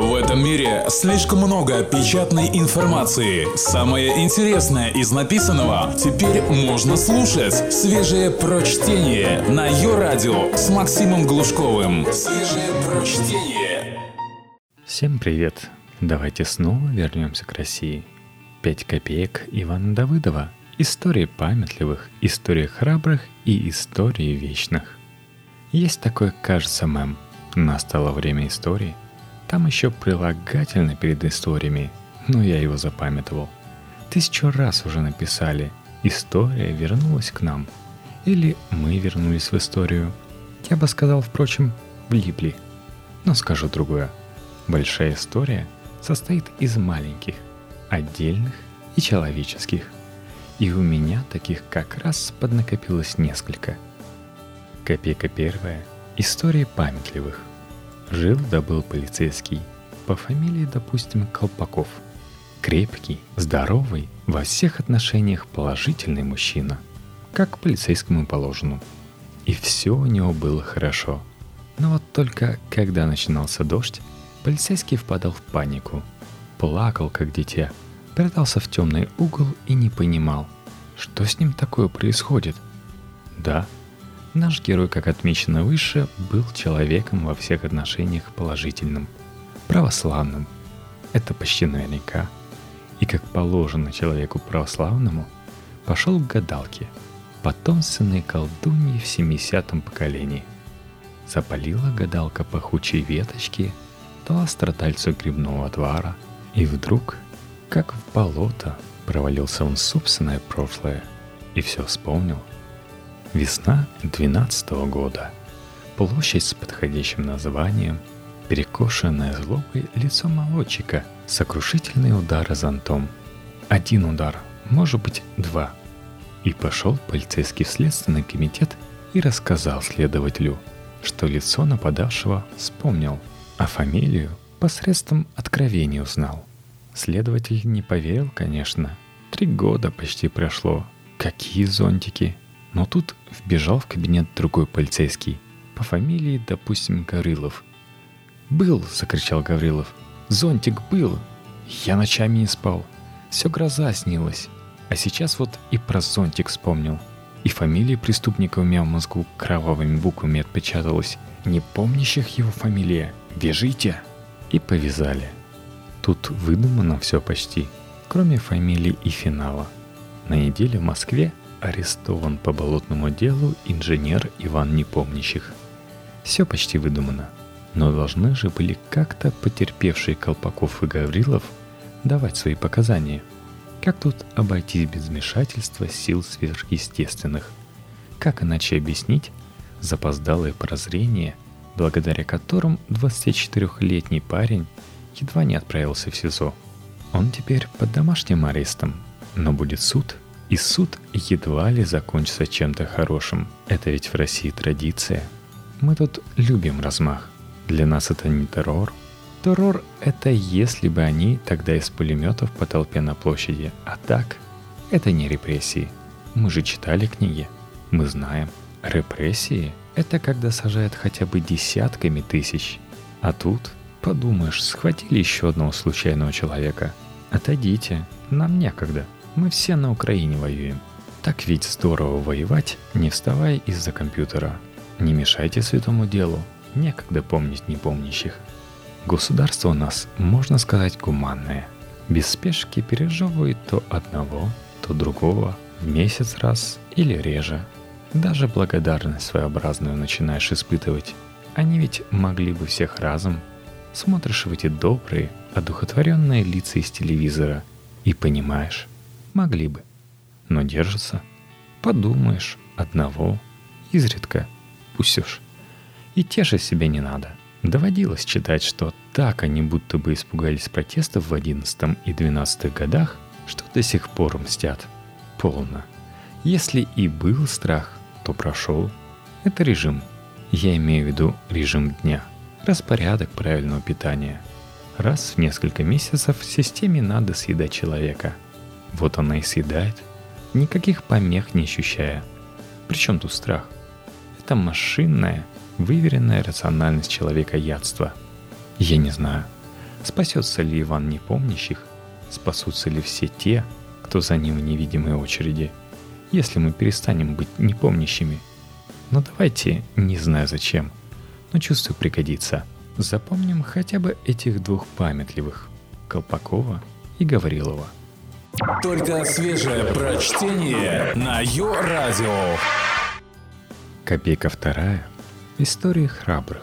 В этом мире слишком много печатной информации. Самое интересное из написанного теперь можно слушать. Свежее прочтение на ее радио с Максимом Глушковым. Свежее прочтение. Всем привет! Давайте снова вернемся к России. Пять копеек Ивана Давыдова. Истории памятливых, истории храбрых и истории вечных. Есть такой, кажется, мем. Настало время истории – там еще прилагательно перед историями, но я его запамятовал. Тысячу раз уже написали «История вернулась к нам» или «Мы вернулись в историю». Я бы сказал, впрочем, влипли. Но скажу другое. Большая история состоит из маленьких, отдельных и человеческих. И у меня таких как раз поднакопилось несколько. Копейка первая – истории памятливых. Жил да был полицейский, по фамилии, допустим, Колпаков. Крепкий, здоровый, во всех отношениях положительный мужчина, как полицейскому положено. И все у него было хорошо. Но вот только когда начинался дождь, полицейский впадал в панику. Плакал, как дитя, прятался в темный угол и не понимал, что с ним такое происходит. Да, Наш герой, как отмечено выше, был человеком во всех отношениях положительным, православным. Это почти наверняка. И как положено человеку православному, пошел к гадалке, потомственной колдуньи в 70-м поколении. Запалила гадалка пахучие веточки, дала страдальцу грибного отвара, и вдруг, как в болото, провалился он в собственное прошлое и все вспомнил – Весна 12 года. Площадь с подходящим названием, перекошенное злобой лицо молодчика, сокрушительные удары зонтом. Один удар, может быть два. И пошел полицейский следственный комитет и рассказал следователю, что лицо нападавшего вспомнил, а фамилию посредством откровения узнал. Следователь не поверил, конечно. Три года почти прошло. Какие зонтики? Но тут вбежал в кабинет другой полицейский, по фамилии, допустим, Гаврилов. «Был!» — закричал Гаврилов. «Зонтик был! Я ночами не спал. Все гроза снилась. А сейчас вот и про зонтик вспомнил. И фамилия преступника у меня в мозгу кровавыми буквами отпечаталась. Не помнящих его фамилия. Вяжите!» И повязали. Тут выдумано все почти, кроме фамилии и финала. На неделе в Москве арестован по болотному делу инженер Иван Непомнящих. Все почти выдумано, но должны же были как-то потерпевшие Колпаков и Гаврилов давать свои показания. Как тут обойтись без вмешательства сил сверхъестественных? Как иначе объяснить запоздалое прозрение, благодаря которым 24-летний парень едва не отправился в СИЗО? Он теперь под домашним арестом, но будет суд – и суд едва ли закончится чем-то хорошим. Это ведь в России традиция. Мы тут любим размах. Для нас это не террор. Террор — это если бы они тогда из пулеметов по толпе на площади. А так, это не репрессии. Мы же читали книги. Мы знаем. Репрессии — это когда сажают хотя бы десятками тысяч. А тут, подумаешь, схватили еще одного случайного человека. Отойдите, нам некогда. Мы все на Украине воюем. Так ведь здорово воевать, не вставая из-за компьютера. Не мешайте святому делу, некогда помнить непомнящих. Государство у нас, можно сказать, гуманное. Без спешки пережевывает то одного, то другого, в месяц раз или реже. Даже благодарность своеобразную начинаешь испытывать. Они ведь могли бы всех разом. Смотришь в эти добрые, одухотворенные лица из телевизора и понимаешь, Могли бы. Но держатся. Подумаешь, одного, изредка, пустишь. И тешить себя не надо. Доводилось читать, что так они будто бы испугались протестов в 11 и 12 годах, что до сих пор мстят. Полно. Если и был страх, то прошел. Это режим. Я имею в виду режим дня. Распорядок правильного питания. Раз в несколько месяцев в системе надо съедать человека – вот она и съедает, никаких помех не ощущая. Причем тут страх? Это машинная, выверенная рациональность человека ядства. Я не знаю. Спасется ли Иван непомнящих? Спасутся ли все те, кто за ним в невидимой очереди, если мы перестанем быть непомнящими? Но давайте, не знаю зачем, но чувствую пригодится. Запомним хотя бы этих двух памятливых – Колпакова и Гаврилова. Только свежее прочтение на Йо-Радио. Копейка вторая. Истории храбрых.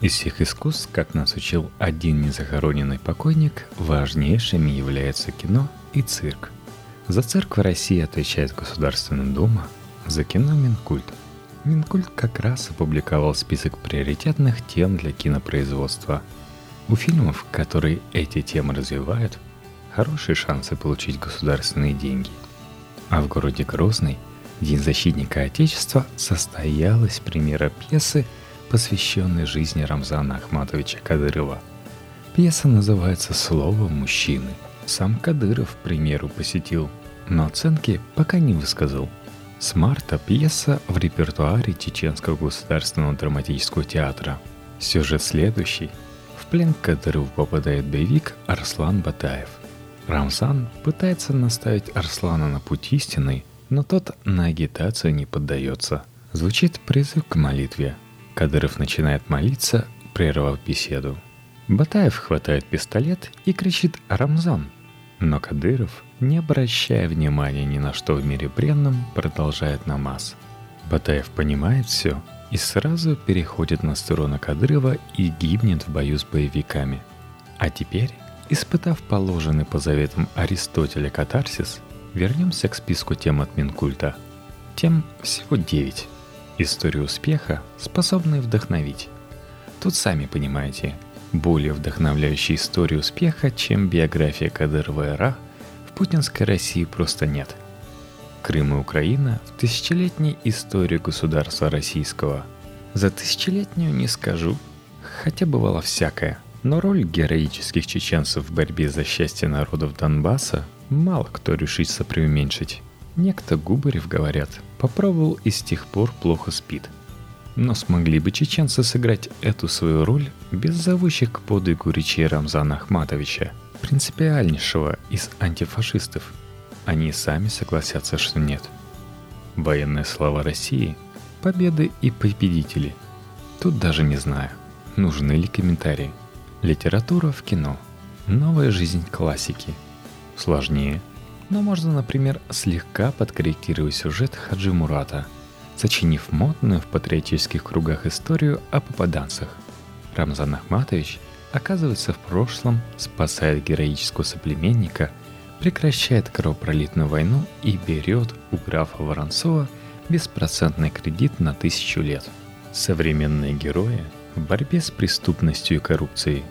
Из всех искусств, как нас учил один незахороненный покойник, важнейшими являются кино и цирк. За цирк в России отвечает Государственная Дума, за кино Минкульт. Минкульт как раз опубликовал список приоритетных тем для кинопроизводства. У фильмов, которые эти темы развивают, хорошие шансы получить государственные деньги. А в городе Грозный День защитника Отечества состоялась премьера пьесы – посвященный жизни Рамзана Ахматовича Кадырова. Пьеса называется «Слово мужчины». Сам Кадыров примеру посетил, но оценки пока не высказал. С марта пьеса в репертуаре Чеченского государственного драматического театра. Сюжет следующий. В плен к Кадырову попадает боевик Арслан Батаев. Рамзан пытается наставить Арслана на путь истинный, но тот на агитацию не поддается. Звучит призыв к молитве – Кадыров начинает молиться, прервав беседу. Батаев хватает пистолет и кричит «Рамзан!». Но Кадыров, не обращая внимания ни на что в мире бренном, продолжает намаз. Батаев понимает все и сразу переходит на сторону Кадырова и гибнет в бою с боевиками. А теперь, испытав положенный по заветам Аристотеля катарсис, вернемся к списку тем от Минкульта. Тем всего девять – Истории успеха, способные вдохновить. Тут сами понимаете, более вдохновляющей истории успеха, чем биография Кадырова в путинской России просто нет. Крым и Украина в тысячелетней истории государства российского. За тысячелетнюю не скажу, хотя бывало всякое. Но роль героических чеченцев в борьбе за счастье народов Донбасса мало кто решится преуменьшить. Некто Губарев, говорят, попробовал и с тех пор плохо спит. Но смогли бы чеченцы сыграть эту свою роль без зовущих к подвигу речей Рамзана Ахматовича, принципиальнейшего из антифашистов? Они сами согласятся, что нет. Военная слава России, победы и победители. Тут даже не знаю, нужны ли комментарии. Литература в кино. Новая жизнь классики. Сложнее – но можно, например, слегка подкорректировать сюжет Хаджи Мурата, сочинив модную в патриотических кругах историю о попаданцах. Рамзан Ахматович оказывается в прошлом, спасает героического соплеменника, прекращает кровопролитную войну и берет у графа Воронцова беспроцентный кредит на тысячу лет. Современные герои в борьбе с преступностью и коррупцией.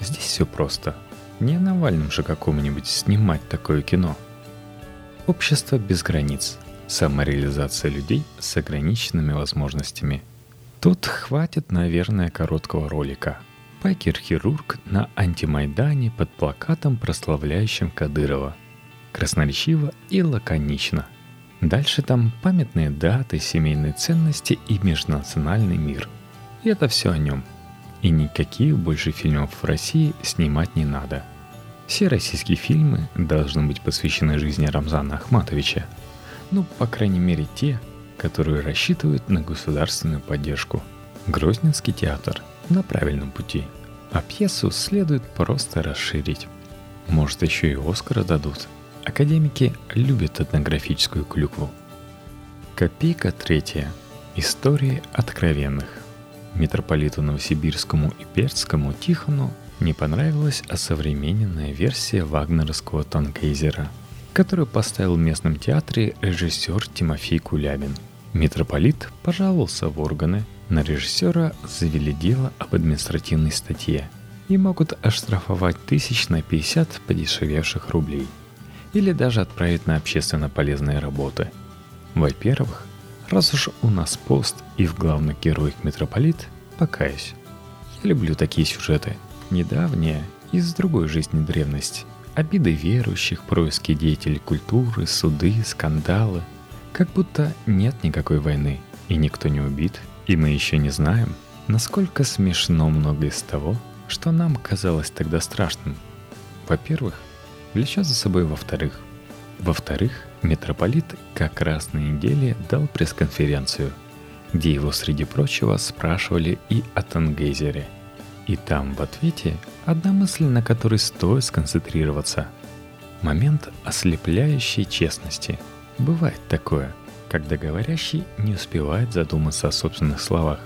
Здесь все просто. Не Навальным же какому-нибудь снимать такое кино – Общество без границ. Самореализация людей с ограниченными возможностями. Тут хватит, наверное, короткого ролика. Пайкер-хирург на антимайдане под плакатом, прославляющим Кадырова. Красноречиво и лаконично. Дальше там памятные даты, семейные ценности и межнациональный мир. И это все о нем. И никаких больше фильмов в России снимать не надо – все российские фильмы должны быть посвящены жизни Рамзана Ахматовича. Ну, по крайней мере, те, которые рассчитывают на государственную поддержку. Грозненский театр на правильном пути, а пьесу следует просто расширить. Может, еще и Оскара дадут. Академики любят этнографическую клюкву. Копейка третья. Истории откровенных. Митрополиту Новосибирскому и Перцкому Тихону не понравилась осовремененная версия вагнеровского танкейзера, которую поставил в местном театре режиссер Тимофей Кулябин. Митрополит пожаловался в органы, на режиссера завели дело об административной статье и могут оштрафовать тысяч на 50 подешевевших рублей или даже отправить на общественно полезные работы. Во-первых, раз уж у нас пост и в главных героях митрополит, покаюсь. Я люблю такие сюжеты – недавняя из другой жизни древности. Обиды верующих, происки деятелей культуры, суды, скандалы. Как будто нет никакой войны, и никто не убит, и мы еще не знаем, насколько смешно многое из того, что нам казалось тогда страшным. Во-первых, влечет за собой во-вторых. Во-вторых, митрополит как раз на неделе дал пресс-конференцию, где его, среди прочего, спрашивали и о Тангейзере. И там в ответе одна мысль, на которой стоит сконцентрироваться. Момент ослепляющей честности. Бывает такое, когда говорящий не успевает задуматься о собственных словах.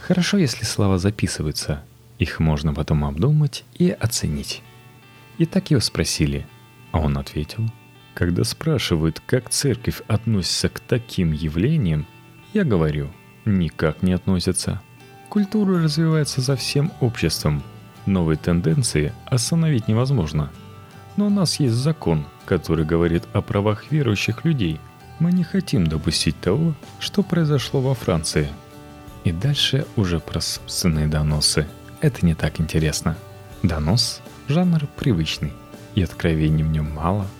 Хорошо, если слова записываются. Их можно потом обдумать и оценить. И так его спросили, а он ответил – когда спрашивают, как церковь относится к таким явлениям, я говорю, никак не относятся. Культура развивается за всем обществом. Новые тенденции остановить невозможно. Но у нас есть закон, который говорит о правах верующих людей. Мы не хотим допустить того, что произошло во Франции. И дальше уже про собственные доносы. Это не так интересно. Донос – жанр привычный, и откровений в нем мало –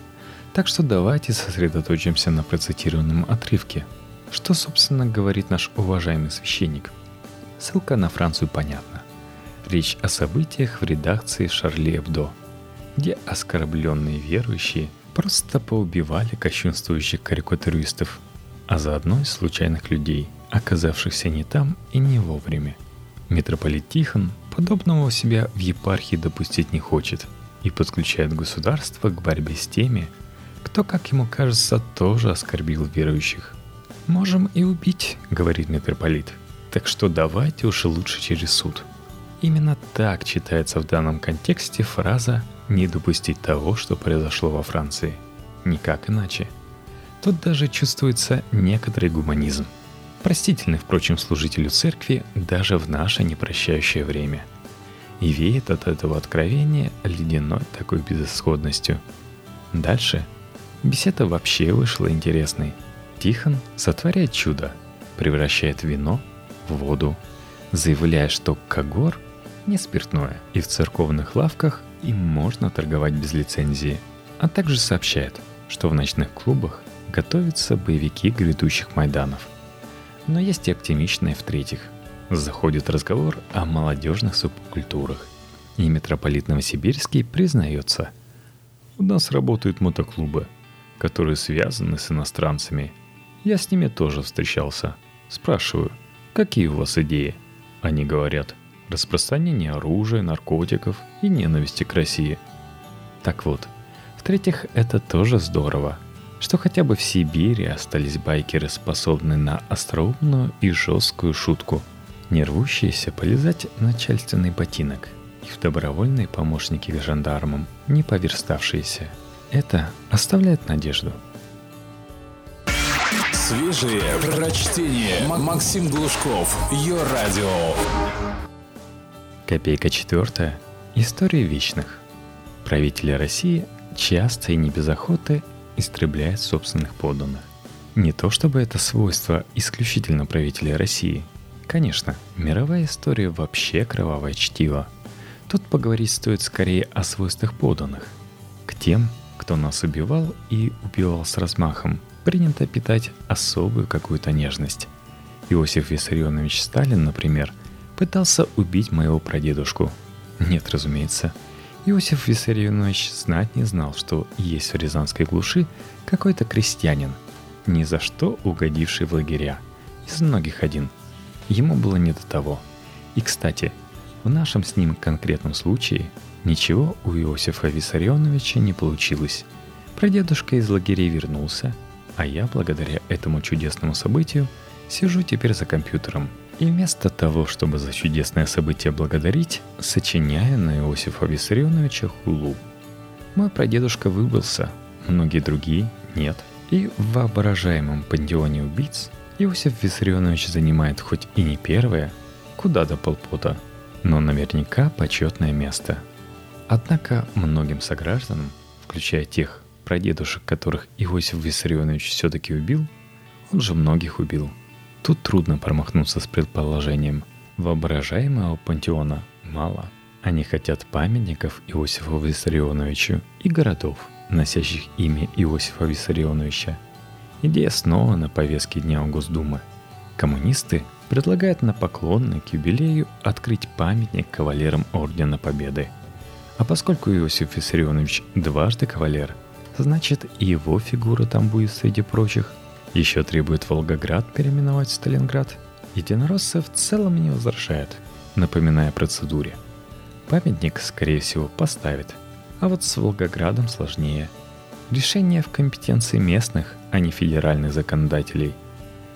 так что давайте сосредоточимся на процитированном отрывке. Что, собственно, говорит наш уважаемый священник? Ссылка на Францию понятна. Речь о событиях в редакции Шарли Эбдо, где оскорбленные верующие просто поубивали кощунствующих карикатуристов, а заодно и случайных людей, оказавшихся не там и не вовремя. Митрополит Тихон подобного себя в епархии допустить не хочет и подключает государство к борьбе с теми, кто, как ему кажется, тоже оскорбил верующих. «Можем и убить», — говорит митрополит. «Так что давайте уж лучше через суд». Именно так читается в данном контексте фраза «не допустить того, что произошло во Франции». Никак иначе. Тут даже чувствуется некоторый гуманизм. Простительный, впрочем, служителю церкви даже в наше непрощающее время. И веет от этого откровения ледяной такой безысходностью. Дальше Беседа вообще вышла интересной. Тихон сотворяет чудо, превращает вино в воду, заявляя, что Кагор не спиртное, и в церковных лавках им можно торговать без лицензии, а также сообщает, что в ночных клубах готовятся боевики грядущих Майданов. Но есть и оптимичное в-третьих. Заходит разговор о молодежных субкультурах. И митрополит Новосибирский признается. У нас работают мотоклубы, которые связаны с иностранцами. Я с ними тоже встречался. Спрашиваю, какие у вас идеи? Они говорят, распространение оружия, наркотиков и ненависти к России. Так вот, в-третьих, это тоже здорово, что хотя бы в Сибири остались байкеры, способные на остроумную и жесткую шутку, не рвущиеся полезать начальственный ботинок, и в добровольные помощники к жандармам, не поверставшиеся – это оставляет надежду. Свежие прочтение. Максим Глушков. Ее радио. Копейка четвертая. Истории вечных. Правители России часто и не без охоты истребляют собственных подданных. Не то чтобы это свойство исключительно правителей России. Конечно, мировая история вообще кровавое чтиво. Тут поговорить стоит скорее о свойствах подданных. К тем, кто нас убивал и убивал с размахом, принято питать особую какую-то нежность. Иосиф Виссарионович Сталин, например, пытался убить моего прадедушку. Нет, разумеется. Иосиф Виссарионович знать не знал, что есть в Рязанской глуши какой-то крестьянин, ни за что угодивший в лагеря. Из многих один. Ему было не до того. И, кстати, в нашем с ним конкретном случае Ничего у Иосифа Виссарионовича не получилось. Прадедушка из лагерей вернулся, а я, благодаря этому чудесному событию, сижу теперь за компьютером. И вместо того, чтобы за чудесное событие благодарить, сочиняю на Иосифа Виссарионовича хулу. Мой прадедушка выбылся, многие другие нет. И в воображаемом пандеоне убийц Иосиф Виссарионович занимает хоть и не первое, куда до полпота, но наверняка почетное место – Однако многим согражданам, включая тех прадедушек, которых Иосиф Виссарионович все-таки убил, он же многих убил. Тут трудно промахнуться с предположением. Воображаемого пантеона мало. Они хотят памятников Иосифу Виссарионовичу и городов, носящих имя Иосифа Виссарионовича. Идея снова на повестке дня у Госдумы. Коммунисты предлагает на поклонный к юбилею открыть памятник кавалерам Ордена Победы. А поскольку Иосиф Виссарионович дважды кавалер, значит и его фигура там будет среди прочих. Еще требует Волгоград переименовать в Сталинград. Единороссы в целом не возражает, напоминая процедуре. Памятник, скорее всего, поставит, а вот с Волгоградом сложнее. Решение в компетенции местных, а не федеральных законодателей.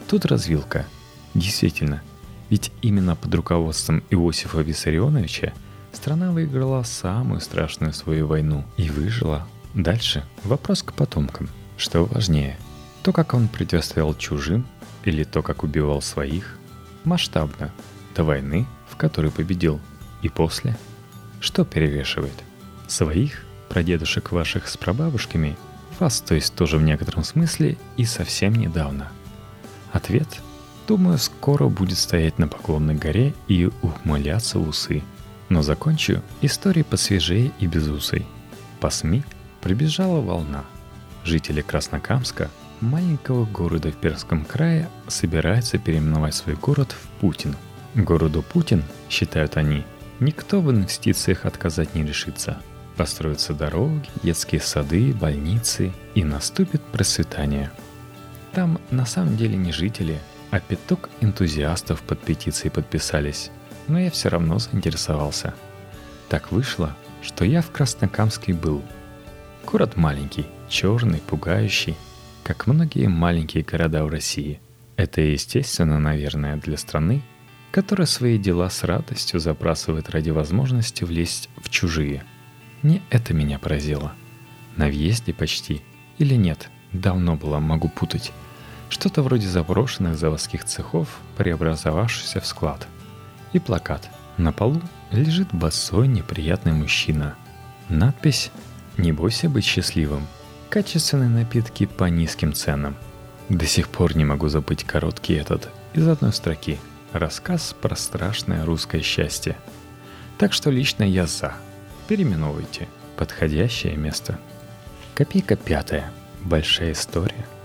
Тут развилка – Действительно, ведь именно под руководством Иосифа Виссарионовича страна выиграла самую страшную свою войну и выжила. Дальше вопрос к потомкам. Что важнее, то, как он противостоял чужим или то, как убивал своих? Масштабно. До войны, в которой победил. И после? Что перевешивает? Своих, прадедушек ваших с прабабушками, вас, то есть тоже в некотором смысле, и совсем недавно. Ответ – Думаю, скоро будет стоять на Поклонной горе и ухмыляться в усы. Но закончу историей посвежее и безусой. По СМИ прибежала волна. Жители Краснокамска, маленького города в Перском крае, собираются переименовать свой город в Путин. Городу Путин, считают они, никто в инвестициях отказать не решится. Построятся дороги, детские сады, больницы, и наступит процветание. Там на самом деле не жители, а пяток энтузиастов под петицией подписались, но я все равно заинтересовался. Так вышло, что я в Краснокамске был. Город маленький, черный, пугающий, как многие маленькие города в России. Это естественно, наверное, для страны, которая свои дела с радостью забрасывает ради возможности влезть в чужие. Не это меня поразило. На въезде почти. Или нет, давно было, могу путать. Что-то вроде заброшенных заводских цехов, преобразовавшихся в склад. И плакат. На полу лежит босой неприятный мужчина. Надпись «Не бойся быть счастливым. Качественные напитки по низким ценам». До сих пор не могу забыть короткий этот, из одной строки. Рассказ про страшное русское счастье. Так что лично я за. Переименовывайте. Подходящее место. Копейка пятая. Большая история –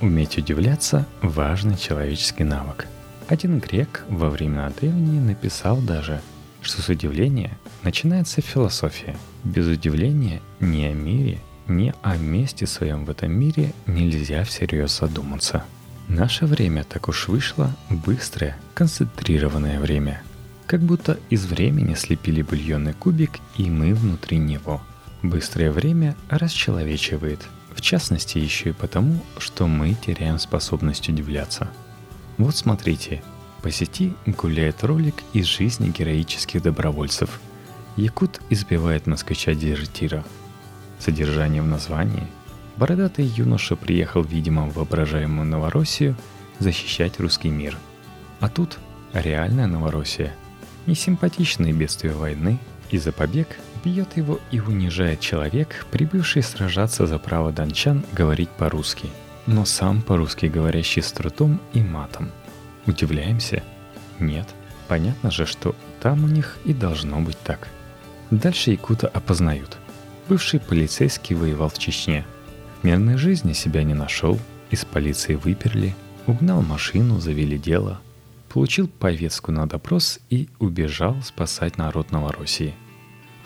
Уметь удивляться – важный человеческий навык. Один грек во времена древние написал даже, что с удивления начинается философия. Без удивления ни о мире, ни о месте своем в этом мире нельзя всерьез задуматься. Наше время так уж вышло быстрое, концентрированное время. Как будто из времени слепили бульонный кубик, и мы внутри него. Быстрое время расчеловечивает – в частности, еще и потому, что мы теряем способность удивляться. Вот смотрите, по сети гуляет ролик из жизни героических добровольцев. Якут избивает москвича-дезертира. Содержание в названии. Бородатый юноша приехал, видимо, в воображаемую Новороссию защищать русский мир. А тут реальная Новороссия. Несимпатичные бедствия войны, и за побег бьет его и унижает человек, прибывший сражаться за право дончан говорить по-русски, но сам по-русски говорящий с трудом и матом. Удивляемся? Нет. Понятно же, что там у них и должно быть так. Дальше Якута опознают. Бывший полицейский воевал в Чечне. В мирной жизни себя не нашел, из полиции выперли, угнал машину, завели дело, получил повестку на допрос и убежал спасать народ Новороссии –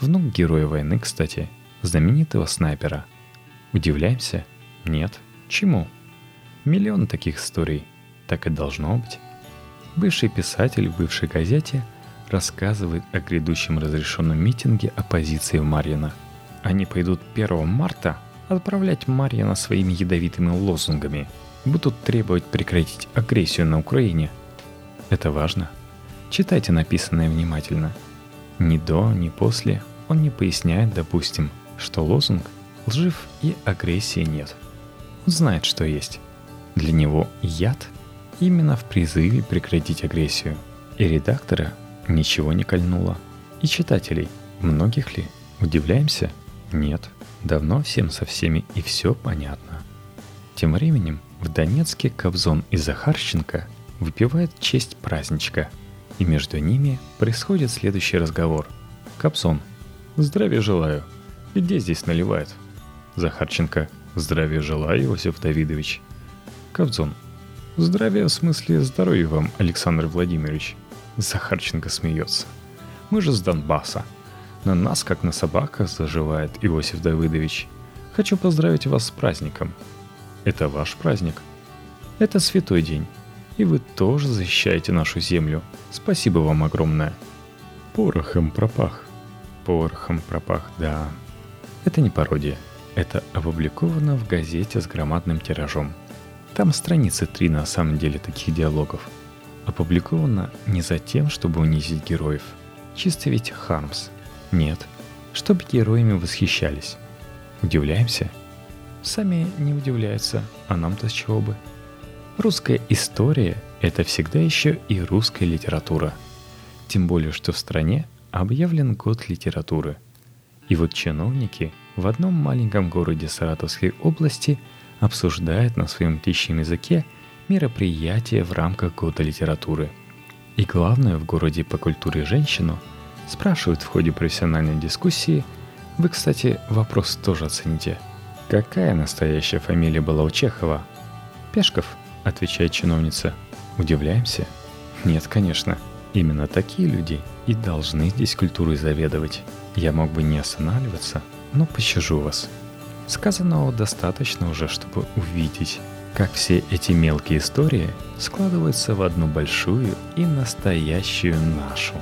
Внук героя войны, кстати, знаменитого снайпера. Удивляемся? Нет. Чему? Миллион таких историй. Так и должно быть. Бывший писатель в бывшей газете рассказывает о грядущем разрешенном митинге оппозиции в Марьино. Они пойдут 1 марта отправлять Марьино своими ядовитыми лозунгами. Будут требовать прекратить агрессию на Украине. Это важно. Читайте написанное внимательно. Ни до, ни после он не поясняет, допустим, что лозунг лжив и агрессии нет. Знает, что есть. Для него яд именно в призыве прекратить агрессию. И редактора ничего не кольнуло. И читателей, многих ли, удивляемся? Нет. Давно всем со всеми и все понятно. Тем временем в Донецке Кобзон и Захарченко выпивают честь праздничка. И между ними происходит следующий разговор. Кобзон – Здравия желаю. Где здесь наливает? Захарченко. Здравия желаю, Иосиф Давидович. Ковдзон. Здравия в смысле здоровья вам, Александр Владимирович. Захарченко смеется. Мы же с Донбасса. На нас, как на собаках, заживает Иосиф Давыдович. Хочу поздравить вас с праздником. Это ваш праздник. Это святой день. И вы тоже защищаете нашу землю. Спасибо вам огромное. Порохом пропах. Порохом пропах, да. Это не пародия. Это опубликовано в газете с громадным тиражом – там страницы три на самом деле таких диалогов. Опубликовано не за тем, чтобы унизить героев. Чисто ведь Хармс. Нет. Чтобы героями восхищались. Удивляемся? Сами не удивляются, а нам-то с чего бы? Русская история – это всегда еще и русская литература. Тем более, что в стране объявлен год литературы. И вот чиновники в одном маленьком городе Саратовской области – обсуждает на своем птичьем языке мероприятия в рамках года литературы. И главное в городе по культуре женщину спрашивают в ходе профессиональной дискуссии, вы, кстати, вопрос тоже оцените. Какая настоящая фамилия была у Чехова? Пешков, отвечает чиновница. Удивляемся? Нет, конечно. Именно такие люди и должны здесь культурой заведовать. Я мог бы не останавливаться, но пощажу вас. Сказанного достаточно уже, чтобы увидеть, как все эти мелкие истории складываются в одну большую и настоящую нашу.